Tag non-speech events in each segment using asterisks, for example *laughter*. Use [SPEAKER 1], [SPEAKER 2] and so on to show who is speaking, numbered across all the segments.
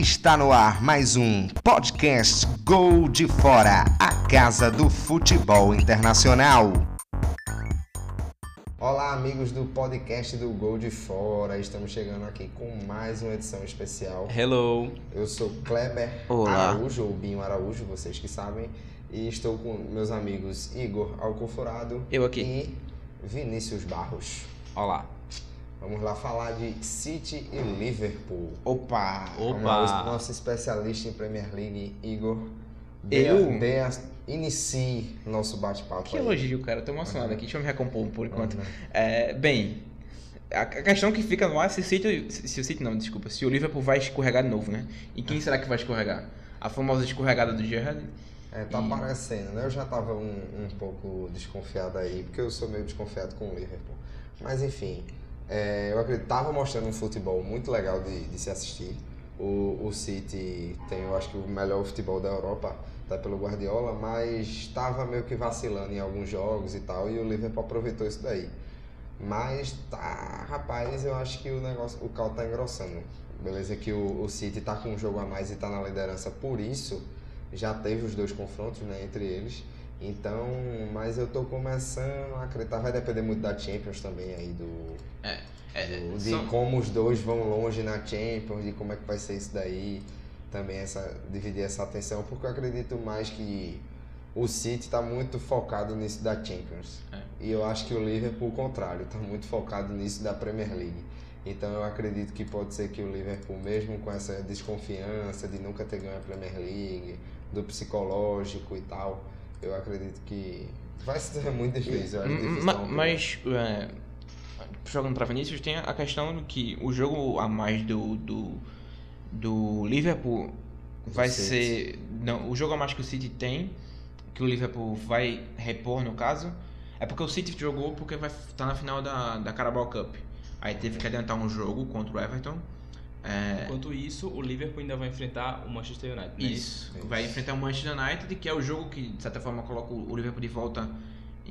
[SPEAKER 1] Está no ar mais um podcast Gol de Fora, a casa do futebol internacional. Olá, amigos do podcast do Gol de Fora. Estamos chegando aqui com mais uma edição especial.
[SPEAKER 2] Hello.
[SPEAKER 1] Eu sou Kleber
[SPEAKER 2] Olá.
[SPEAKER 1] Araújo, ou Binho Araújo, vocês que sabem, e estou com meus amigos Igor Alcoforado
[SPEAKER 2] Eu aqui.
[SPEAKER 1] e Vinícius Barros.
[SPEAKER 2] Olá.
[SPEAKER 1] Vamos lá falar de City e Liverpool.
[SPEAKER 2] Opa.
[SPEAKER 1] Vamos
[SPEAKER 2] Opa.
[SPEAKER 1] lá, o nosso especialista em Premier League, Igor.
[SPEAKER 2] Eu?
[SPEAKER 1] Dê, dê a- inicie nosso bate-papo.
[SPEAKER 2] Que
[SPEAKER 1] aí.
[SPEAKER 2] elogio, cara. Eu tô emocionado aqui. Deixa eu me recompor por enquanto.
[SPEAKER 1] Uhum.
[SPEAKER 2] É, bem, a a questão que fica no ar é se o City... Se, se o City não, desculpa. Se o Liverpool vai escorregar de novo, né? E quem será que vai escorregar? A famosa escorregada do Gerrard?
[SPEAKER 1] É, tá
[SPEAKER 2] E-
[SPEAKER 1] aparecendo, né? Eu já tava um, um pouco desconfiado aí, porque eu sou meio desconfiado com o Liverpool. Mas enfim, é, eu acredito tava mostrando um futebol muito legal de, de se assistir. O, o City tem, eu acho que o melhor futebol da Europa, tá pelo Guardiola, mas estava meio que vacilando em alguns jogos e tal, e o Liverpool aproveitou isso daí. Mas tá, rapaz, eu acho que o negócio, o caldo tá engrossando. Beleza que o, o City tá com um jogo a mais e tá na liderança por isso, já teve os dois confrontos, né, entre eles. Então, mas eu tô começando a acreditar, vai depender muito da Champions também aí do, do- de
[SPEAKER 2] só-
[SPEAKER 1] como os dois vão longe na Champions, de como é que vai ser isso daí. Também essa dividir essa atenção, porque eu acredito mais que o City está muito focado nisso da Champions.
[SPEAKER 2] É.
[SPEAKER 1] E eu acho que o Liverpool, o contrário, está muito focado nisso da Premier League. Então eu acredito que pode ser que o Liverpool, mesmo com essa desconfiança de nunca ter ganho a Premier League, do psicológico e tal, eu acredito que vai ser *laughs* muito difícil. Eu acho difícil
[SPEAKER 2] Ma- mas, é, jogando pra Vinícius, tem a questão do que o jogo a mais do, do, do Liverpool vai ser. Não, o jogo a mais que o City tem, que o Liverpool vai repor no caso, é porque o City jogou porque vai estar na final da, da Carabao Cup. Aí teve que adiantar um jogo contra o Everton. É,
[SPEAKER 3] Enquanto isso, o Liverpool ainda vai enfrentar o Manchester United. não é
[SPEAKER 2] isso.
[SPEAKER 1] Isso.
[SPEAKER 2] Vai enfrentar o Manchester United, que é o jogo que, de certa forma, coloca o Liverpool de volta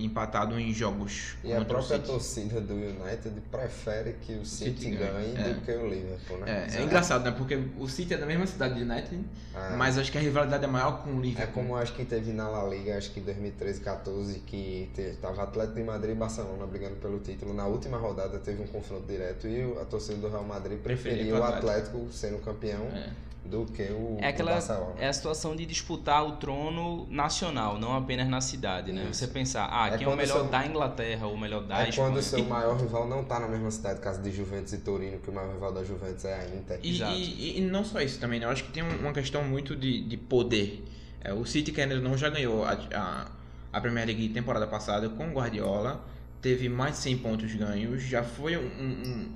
[SPEAKER 2] empatado em jogos
[SPEAKER 1] E a
[SPEAKER 2] o
[SPEAKER 1] própria torcida do United prefere que o City,
[SPEAKER 2] City ganhe, é.
[SPEAKER 1] do que o Liverpool, né?
[SPEAKER 2] É, é engraçado, né? Porque o City é da mesma cidade de United,
[SPEAKER 1] Ah,
[SPEAKER 2] mas acho que a rivalidade é maior com o
[SPEAKER 1] É
[SPEAKER 2] Liverpool.
[SPEAKER 1] como acho que teve na La Liga, acho que 2013, 14, que tava Atlético de Madrid e Barcelona brigando pelo título. Na última rodada teve um confronto direto e o- a torcida do Real Madrid
[SPEAKER 2] preferia o
[SPEAKER 1] o Atlético sendo campeão
[SPEAKER 2] É.
[SPEAKER 1] do que o,
[SPEAKER 3] É aquela
[SPEAKER 1] Barcelona.
[SPEAKER 3] é a situação de disputar o trono nacional, não apenas na cidade, né?
[SPEAKER 1] Isso.
[SPEAKER 3] Você pensar, ah,
[SPEAKER 1] É
[SPEAKER 3] quem é o melhor
[SPEAKER 1] seu-
[SPEAKER 3] da Inglaterra ou o melhor da
[SPEAKER 1] É
[SPEAKER 3] Espanha.
[SPEAKER 1] quando o seu maior rival não tá na mesma cidade, caso de Juventus e Torino, que o maior rival da Juventus é a Inter.
[SPEAKER 2] E,
[SPEAKER 3] Exato.
[SPEAKER 2] e- e não só isso também, né? Eu acho que tem um- uma questão muito de, de poder. É, o City, que ainda não já ganhou a, a, a Premier League temporada passada com o Guardiola, teve mais de 100 pontos ganhos, já foi um, um- um-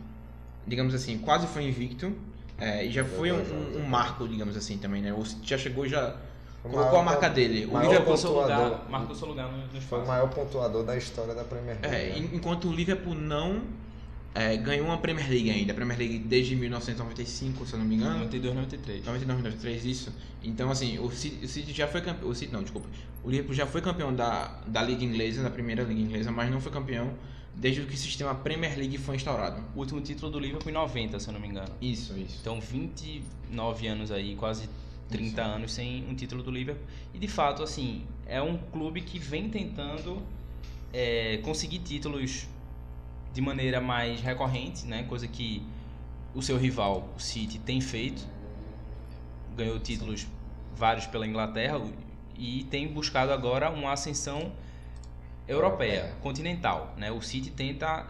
[SPEAKER 2] digamos assim, quase foi invicto, é, e já foi um, um- um marco, digamos assim, também, né? O City já chegou, já
[SPEAKER 1] O
[SPEAKER 2] colocou
[SPEAKER 1] maior
[SPEAKER 2] a marca dele. O Liverpool
[SPEAKER 3] marcou seu
[SPEAKER 1] pontuador.
[SPEAKER 3] lugar, marcou seu lugar no, no
[SPEAKER 1] Foi o maior pontuador da história da Premier League.
[SPEAKER 2] É,
[SPEAKER 1] né?
[SPEAKER 2] en- enquanto o Liverpool não é, ganhou uma Premier League ainda. A Premier League desde 1995, se eu não me engano.
[SPEAKER 3] 92, 93.
[SPEAKER 2] 99, 93, isso. Então, assim, o City, o City já foi campeão. O City, não, desculpa. O Liverpool já foi campeão da, da Liga Inglesa, da primeira Liga Inglesa, mas não foi campeão desde que o sistema Premier League foi instaurado.
[SPEAKER 3] O último título do Liverpool em 90, se eu não me engano.
[SPEAKER 2] Isso, isso.
[SPEAKER 3] Então, 29 anos aí, quase 30 anos sem um título do Liverpool. E de fato, assim, é um clube que vem tentando é, conseguir títulos de maneira mais recorrente, né? Coisa que o seu rival, o City, tem feito. Ganhou títulos vários pela Inglaterra e tem buscado agora uma ascensão europeia, continental. Né? O City tenta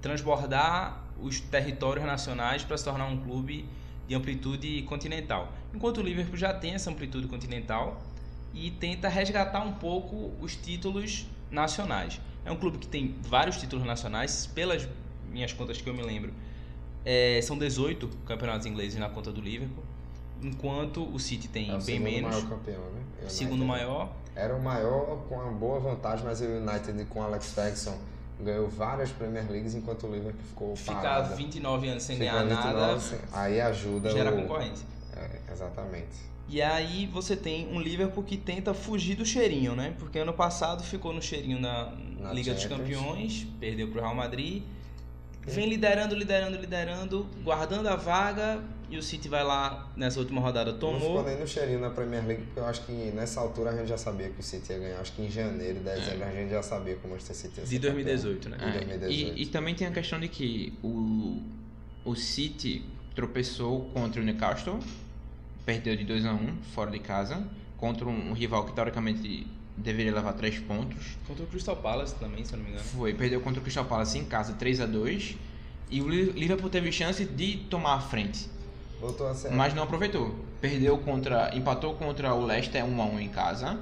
[SPEAKER 3] transbordar os territórios nacionais para se tornar um clube de amplitude continental. Enquanto o Liverpool já tem essa amplitude continental e tenta resgatar um pouco os títulos nacionais. É um clube que tem vários títulos nacionais, pelas minhas contas que eu me lembro, é, são 18 campeonatos ingleses na conta do Liverpool, enquanto o City tem
[SPEAKER 1] É o
[SPEAKER 3] bem
[SPEAKER 1] segundo
[SPEAKER 3] menos.
[SPEAKER 1] maior campeão, né? United.
[SPEAKER 3] Segundo maior,
[SPEAKER 1] Era o maior com uma boa vantagem, mas o United com Alex Ferguson ganhou várias Premier Leagues enquanto o Liverpool ficou
[SPEAKER 3] ficar
[SPEAKER 1] parado.
[SPEAKER 3] 29 anos sem
[SPEAKER 1] Fica
[SPEAKER 3] ganhar
[SPEAKER 1] 29,
[SPEAKER 3] nada,
[SPEAKER 1] Aí ajuda
[SPEAKER 3] gera
[SPEAKER 1] o...
[SPEAKER 3] concorrência.
[SPEAKER 1] É, exatamente.
[SPEAKER 3] E aí você tem um Liverpool que tenta fugir do cheirinho, né? Porque ano passado ficou no cheirinho na,
[SPEAKER 1] Na
[SPEAKER 3] Liga dos
[SPEAKER 1] Champions.
[SPEAKER 3] Campeões, perdeu pro Real Madrid. Vem liderando, liderando, liderando, guardando a vaga. E o City vai lá nessa última rodada
[SPEAKER 1] Não
[SPEAKER 3] tomou.
[SPEAKER 1] ficou nem no cheirinho na Premier League, porque eu acho que nessa altura a gente já sabia que o City ia ganhar. Acho que em janeiro, dezembro, a gente já sabia que o Manchester City ia ser
[SPEAKER 3] De 2018, né?
[SPEAKER 1] De
[SPEAKER 2] É,
[SPEAKER 1] 2018.
[SPEAKER 2] e, e também tem a questão de que o, o City tropeçou contra o Newcastle, perdeu de 2 a 1 fora de casa, contra um, um rival que teoricamente deveria levar 3 pontos.
[SPEAKER 3] Contra o Crystal Palace também, se eu não me engano.
[SPEAKER 2] Foi, perdeu contra o Crystal Palace em casa 3 a 2 e o Li- Liverpool teve chance de tomar a frente,
[SPEAKER 1] Voltou a ser.
[SPEAKER 2] mas não aproveitou. Perdeu contra, empatou contra o Leicester 1 a 1 em casa,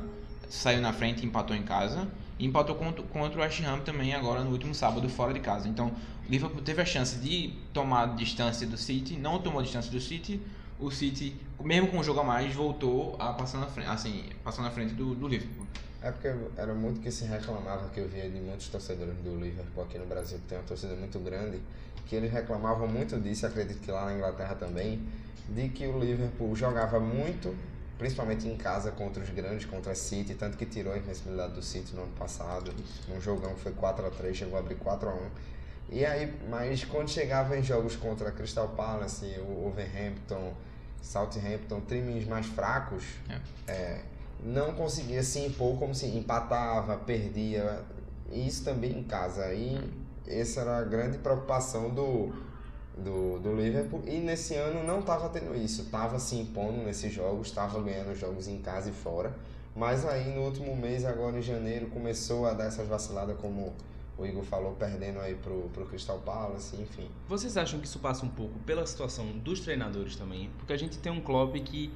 [SPEAKER 2] saiu na frente e empatou em casa. E empatou contra, contra o West Ham também agora no último sábado fora de casa. Então, o Liverpool teve a chance de tomar distância do City, não tomou distância do City. O City, mesmo com um jogo a mais, voltou a passar na frente, assim, passar na frente do, do Liverpool.
[SPEAKER 1] É porque era muito que se reclamava que eu via de muitos torcedores do Liverpool aqui no Brasil, que tem uma torcida muito grande, que eles reclamavam muito disso, acredito que lá na Inglaterra também, de que o Liverpool jogava muito, principalmente em casa contra os grandes, contra a City, tanto que tirou a invencibilidade do City no ano passado, num jogão que foi 4 a 3 chegou a abrir 4 a 1 E aí, mas quando chegava em jogos contra Crystal Palace, o Wolverhampton, Southampton, times mais fracos, é, não conseguia se impor como se empatava, perdia. Isso também em casa. E essa era a grande preocupação do, do, do Liverpool. E nesse ano não estava tendo isso. Estava se impondo nesses jogos, estava ganhando jogos em casa e fora. Mas aí no último mês, agora em janeiro, começou a dar essas vaciladas, como o Igor falou, perdendo aí pro, pro Crystal Palace, enfim.
[SPEAKER 3] Vocês acham que isso passa um pouco pela situação dos treinadores também? Porque a gente tem um clube que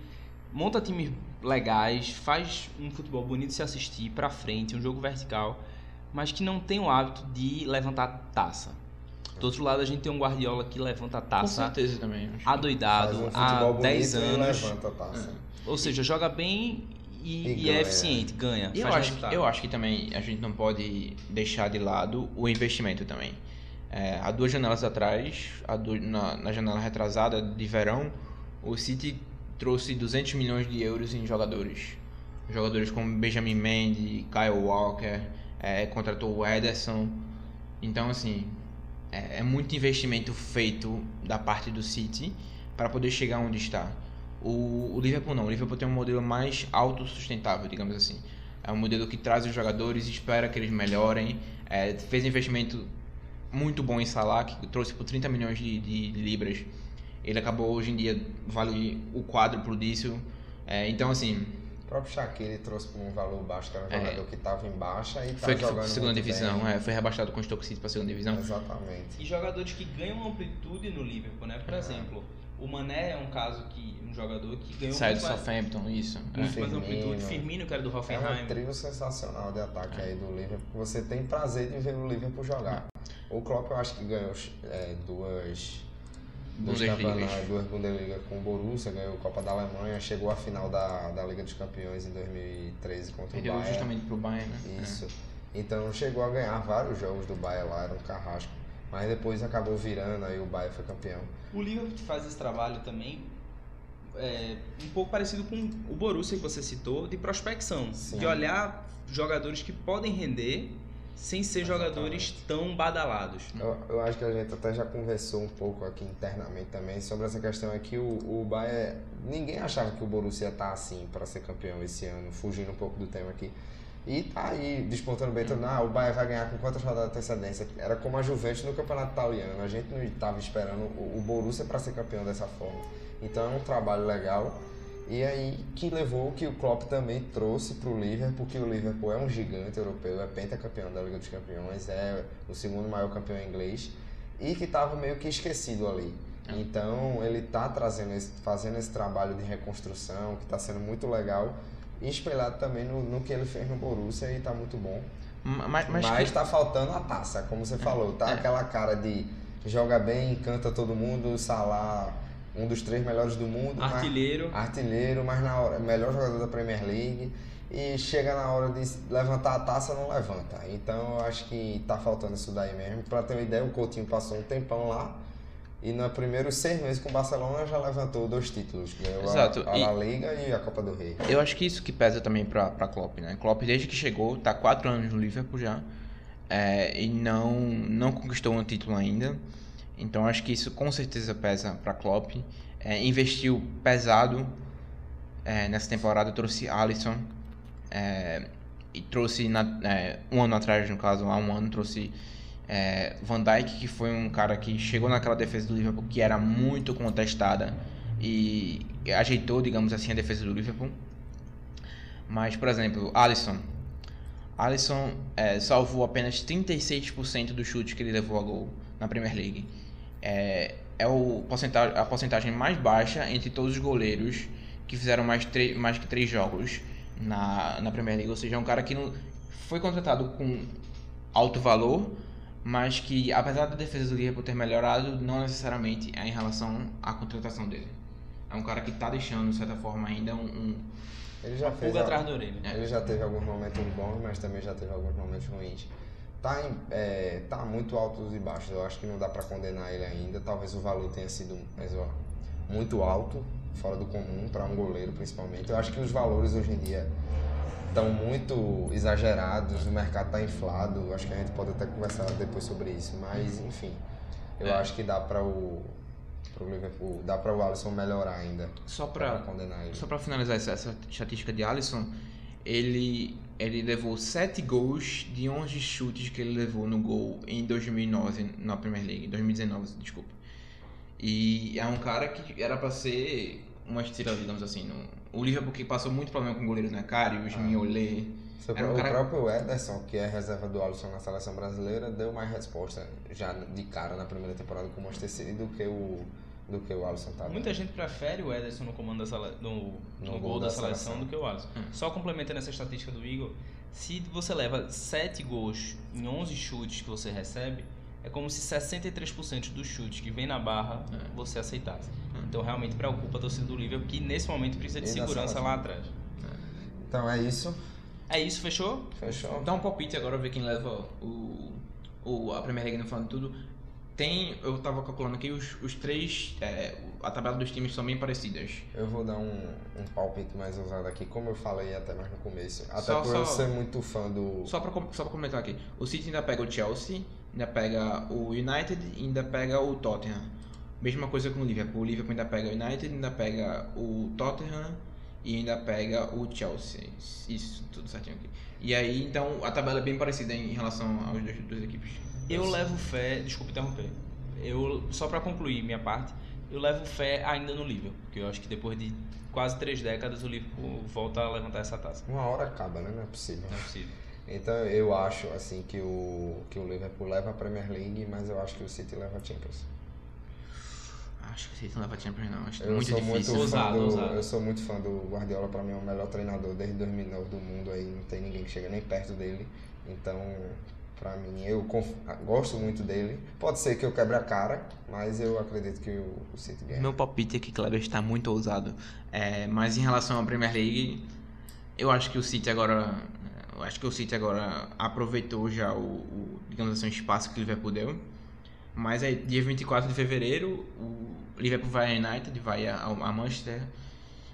[SPEAKER 3] monta times legais, faz um futebol bonito de se assistir pra frente, um jogo vertical, mas que não tem o hábito de levantar taça. Do outro lado, a gente tem um Guardiola que levanta a
[SPEAKER 2] Com
[SPEAKER 3] taça
[SPEAKER 2] certeza também.
[SPEAKER 3] adoidado
[SPEAKER 1] um
[SPEAKER 3] há
[SPEAKER 1] futebol
[SPEAKER 3] 10
[SPEAKER 1] bonito e
[SPEAKER 3] anos.
[SPEAKER 1] levanta a taça.
[SPEAKER 3] Ou seja, joga bem e,
[SPEAKER 1] E
[SPEAKER 3] e
[SPEAKER 1] ganha.
[SPEAKER 3] é eficiente, ganha.
[SPEAKER 2] Eu acho,
[SPEAKER 3] resultado.
[SPEAKER 2] eu acho que também a gente não pode deixar de lado o investimento também. É, há duas janelas atrás, du- na, na janela retrasada de verão, o City trouxe 200 milhões de euros em jogadores. Jogadores como Benjamin Mendy, Kyle Walker, é, contratou o Ederson. Então, assim, é, é muito investimento feito da parte do City para poder chegar onde está. O, o Liverpool não. O Liverpool tem um modelo mais autossustentável, digamos assim. É um modelo que traz os jogadores, espera que eles melhorem. É, fez investimento muito bom em Salah, que trouxe por 30 milhões de, de libras. Ele acabou hoje em dia vale o quádruplo disso. É, então, assim,
[SPEAKER 1] O próprio Shaqiri trouxe por um valor baixo, que era um
[SPEAKER 2] É.
[SPEAKER 1] jogador que estava em baixa e
[SPEAKER 2] foi
[SPEAKER 1] estava
[SPEAKER 2] foi
[SPEAKER 1] jogando
[SPEAKER 2] pra segunda
[SPEAKER 1] muito
[SPEAKER 2] divisão.
[SPEAKER 1] bem.
[SPEAKER 2] É, foi rebaixado com o Stoke City para segunda divisão.
[SPEAKER 1] Exatamente.
[SPEAKER 3] E jogadores que ganham amplitude no Liverpool, né? Por
[SPEAKER 1] É.
[SPEAKER 3] exemplo, o Mané é um caso que um jogador que ganhou
[SPEAKER 2] Saiu do
[SPEAKER 3] muito mais,
[SPEAKER 2] Southampton, isso. É.
[SPEAKER 3] muito mais
[SPEAKER 1] Firmino.
[SPEAKER 3] amplitude. Firmino, que era do
[SPEAKER 1] É um
[SPEAKER 3] Hoffenheim.
[SPEAKER 1] trio sensacional de ataque aí do Liverpool. Você tem prazer de ver o Liverpool jogar. O Klopp eu acho que ganhou é, duas, campeonatos, duas Bundesliga com o Borussia, ganhou a Copa da Alemanha, chegou à final da, da Liga dos Campeões em 2013 contra
[SPEAKER 2] Perdeu
[SPEAKER 1] o Bayern.
[SPEAKER 2] justamente pro Bayern, né?
[SPEAKER 1] Isso. Então chegou a ganhar vários jogos do Bayern lá, era um carrasco. Mas depois acabou virando, aí o Bayern foi campeão.
[SPEAKER 3] O Liverpool faz esse trabalho também é, um pouco parecido com o Borussia que você citou, de prospecção.
[SPEAKER 1] Sim.
[SPEAKER 3] De olhar jogadores que podem render sem ser
[SPEAKER 1] Exatamente.
[SPEAKER 3] jogadores tão badalados.
[SPEAKER 1] Eu, eu acho que a gente até já conversou um pouco aqui internamente também sobre essa questão aqui. O, o Bayern, ninguém achava que o Borussia tá assim para ser campeão esse ano, fugindo um pouco do tema aqui. E tá aí despontando bem, mundo, ah, o Bayern vai ganhar com quantas rodadas de antecedência? Era como a Juventus no campeonato italiano. A gente não estava esperando o, Borussia para ser campeão dessa forma. Então é um trabalho legal. E aí que levou que o Klopp também trouxe para o Liverpool, porque o Liverpool é um gigante europeu, é pentacampeão da Liga dos Campeões, é o segundo maior campeão inglês e que estava meio que esquecido ali. Então ele está trazendo esse, fazendo esse trabalho de reconstrução que está sendo muito legal espelhado também no, no que ele fez no Borussia e está muito bom.
[SPEAKER 2] Ma- Mas, mas,
[SPEAKER 1] Mas
[SPEAKER 2] que-
[SPEAKER 1] está faltando a taça, como você falou, tá
[SPEAKER 2] é.
[SPEAKER 1] aquela cara de joga bem, encanta todo mundo, Salah, um dos três melhores do mundo, mas-
[SPEAKER 3] Artilheiro.
[SPEAKER 1] artilheiro, mas na hora, melhor jogador da Premier League. E chega na hora de levantar a taça, não levanta. Então eu acho que tá faltando isso daí mesmo. Pra ter uma ideia, o Coutinho passou um tempão lá. E nos primeiros seis meses com o Barcelona já levantou dois títulos. Ganhou
[SPEAKER 2] Exato,
[SPEAKER 1] a, a La Liga e a Copa do Rei.
[SPEAKER 2] Eu acho que isso que pesa também pra, pra Klopp, né? Klopp, desde que chegou, tá quatro anos no Liverpool já. é, e não, não conquistou um título ainda. Então acho que isso com certeza pesa pra Klopp. é, investiu pesado é, nessa temporada, trouxe Alisson é, e trouxe na, é, um ano atrás, no caso, há um ano, trouxe é, Van Dijk, que foi um cara que chegou naquela defesa do Liverpool que era muito contestada e ajeitou, digamos assim, a defesa do Liverpool. Mas, por exemplo, Alisson. Alisson é, salvou apenas 36% do chute que ele levou a gol na Premier League. É, é o porcentagem, a porcentagem mais baixa entre todos os goleiros que fizeram mais, mais que três jogos na, na Premier League. Ou seja, é um cara que não foi contratado com alto valor, mas que, apesar da defesa do Liverpool ter melhorado, não necessariamente é em relação à contratação dele. É um cara que está deixando, de certa forma, ainda um. um
[SPEAKER 1] ele já fez.
[SPEAKER 3] Atrás da orelha.
[SPEAKER 1] Ele já teve alguns momentos bons, mas também já teve alguns momentos ruins. Tá, em, é, tá muito altos e baixos. Eu acho que não dá para condenar ele ainda. Talvez o valor tenha sido mas, ó, muito alto, fora do comum, para um goleiro principalmente. Eu acho que os valores hoje em dia estão muito exagerados, o mercado está inflado. Acho que a gente pode até conversar depois sobre isso. Mas, enfim, eu é. acho que dá para o pro Liverpool. Dá para o Alisson melhorar ainda.
[SPEAKER 2] Só para só para finalizar essa, essa, estatística de Alisson, ele ele levou 7 gols de 11 chutes que ele levou no gol em 2009 na Premier League, 2019, desculpa. E é um cara que era para ser uma estrela, digamos assim, no, o Liverpool que passou muito problema com goleiros, né? Karius, ah. Mignolet.
[SPEAKER 1] Um o cara... próprio Ederson, que é reserva do Alisson na seleção brasileira, deu mais resposta já de cara na primeira temporada com o Manchester City do que o do que o Alisson tá
[SPEAKER 3] Muita gente prefere o Ederson no comando da sele... no, no, no gol, gol da, da seleção, seleção, do que o Alisson. Hum. Só complementando essa estatística do Igor, se você leva 7 gols em 11 chutes que você recebe, é como se 63% dos chutes que vem na barra é. você aceitasse. Hum. Então realmente preocupa a torcida do Liverpool que nesse momento precisa de e segurança lá atrás.
[SPEAKER 1] É. Então é isso.
[SPEAKER 3] É isso, fechou?
[SPEAKER 1] Fechou.
[SPEAKER 2] Dá um palpite agora, ver quem leva o, o, a Premier League no falando tudo. Tem, eu tava calculando aqui, os, os três, é, a tabela dos times são bem parecidas.
[SPEAKER 1] Eu vou dar um, um palpite mais ousado aqui, como eu falei até mais no começo. Até só, por só, eu ser muito fã do.
[SPEAKER 2] Só pra, só pra comentar aqui: o City ainda pega o Chelsea, ainda pega o United e ainda pega o Tottenham. Mesma coisa com o Liverpool. O Liverpool ainda pega o United, ainda pega o Tottenham e ainda pega o Chelsea. Isso, tudo certinho aqui. E aí, então, a tabela é bem parecida em relação aos dois, duas equipes.
[SPEAKER 3] Eu levo fé, desculpa interromper. Eu só para concluir minha parte, eu levo fé ainda no Liverpool, porque eu acho que depois de quase três décadas o Liverpool volta a levantar essa taça.
[SPEAKER 1] Uma hora acaba, né? Não é possível.
[SPEAKER 3] Não é possível.
[SPEAKER 1] Então eu acho assim que o que o Liverpool leva a Premier League, mas eu acho que o City leva a Champions.
[SPEAKER 2] Acho que o City não leva a Champions não, acho
[SPEAKER 1] eu
[SPEAKER 2] muito
[SPEAKER 1] sou
[SPEAKER 2] difícil.
[SPEAKER 1] Muito fã do, Eu sou muito fã do Guardiola, para mim é o melhor treinador desde 2009 do mundo aí, não tem ninguém que chega nem perto dele. Então, para mim, eu gosto muito dele. Pode ser que eu quebre a cara, mas eu acredito que o, o City ganha.
[SPEAKER 2] Meu palpite é que Kleber está muito ousado. É, mas em relação à Premier League, eu acho que o City agora eu acho que o City agora aproveitou já o, o digamos assim, o espaço que o Liverpool deu. Mas aí, dia 24 de fevereiro, o Liverpool vai a United, vai a, a Manchester.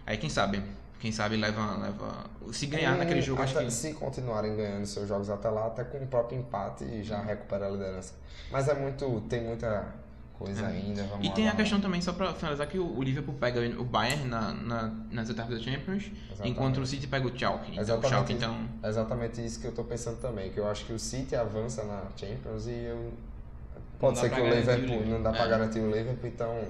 [SPEAKER 2] Aí quem sabe? Quem sabe leva. leva se ganhar naquele jogo, acho que.
[SPEAKER 1] Se continuarem ganhando seus jogos até lá, até com o próprio empate e já recupera a liderança. Mas é muito. tem muita coisa é. ainda.
[SPEAKER 2] e tem a questão também, só pra finalizar, que o, Liverpool pega o Bayern na, na, nas etapas da Champions, exatamente. enquanto o City pega o Schalke. Então, exatamente, o Schalke, então...
[SPEAKER 1] exatamente isso que eu tô pensando também, que eu acho que o City avança na Champions e eu... Pode ser que o Liverpool, não dá pra é. garantir o Liverpool, então...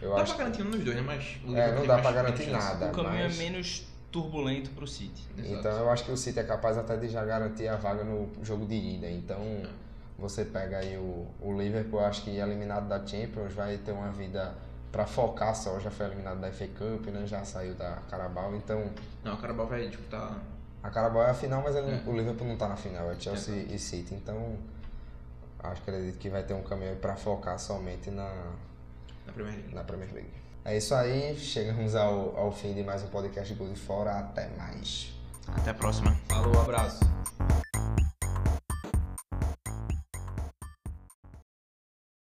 [SPEAKER 2] Eu dá acho pra garantir um dos dois, né? Mas
[SPEAKER 1] o é, não dá pra garantir nada.
[SPEAKER 3] O caminho
[SPEAKER 1] mas...
[SPEAKER 3] é menos turbulento pro City.
[SPEAKER 1] Exato. Então eu acho que o City é capaz até de já garantir a vaga no jogo de ida. Então... É você pega aí o, o Liverpool, acho que eliminado da Champions, vai ter uma vida para focar só, já foi eliminado da FA Cup, né? Já saiu da Carabao, então...
[SPEAKER 2] Não, a Carabao vai disputar...
[SPEAKER 1] A Carabao é a final, mas ele, é. o Liverpool não tá na final, é Chelsea é. e City, então... Acho que acredito que vai ter um caminho para focar somente na...
[SPEAKER 2] Na Premier League.
[SPEAKER 1] Na Premier League. É isso aí, chegamos ao, ao fim de mais um podcast Gol de Fora, até mais.
[SPEAKER 2] Até a próxima.
[SPEAKER 3] Falou, abraço.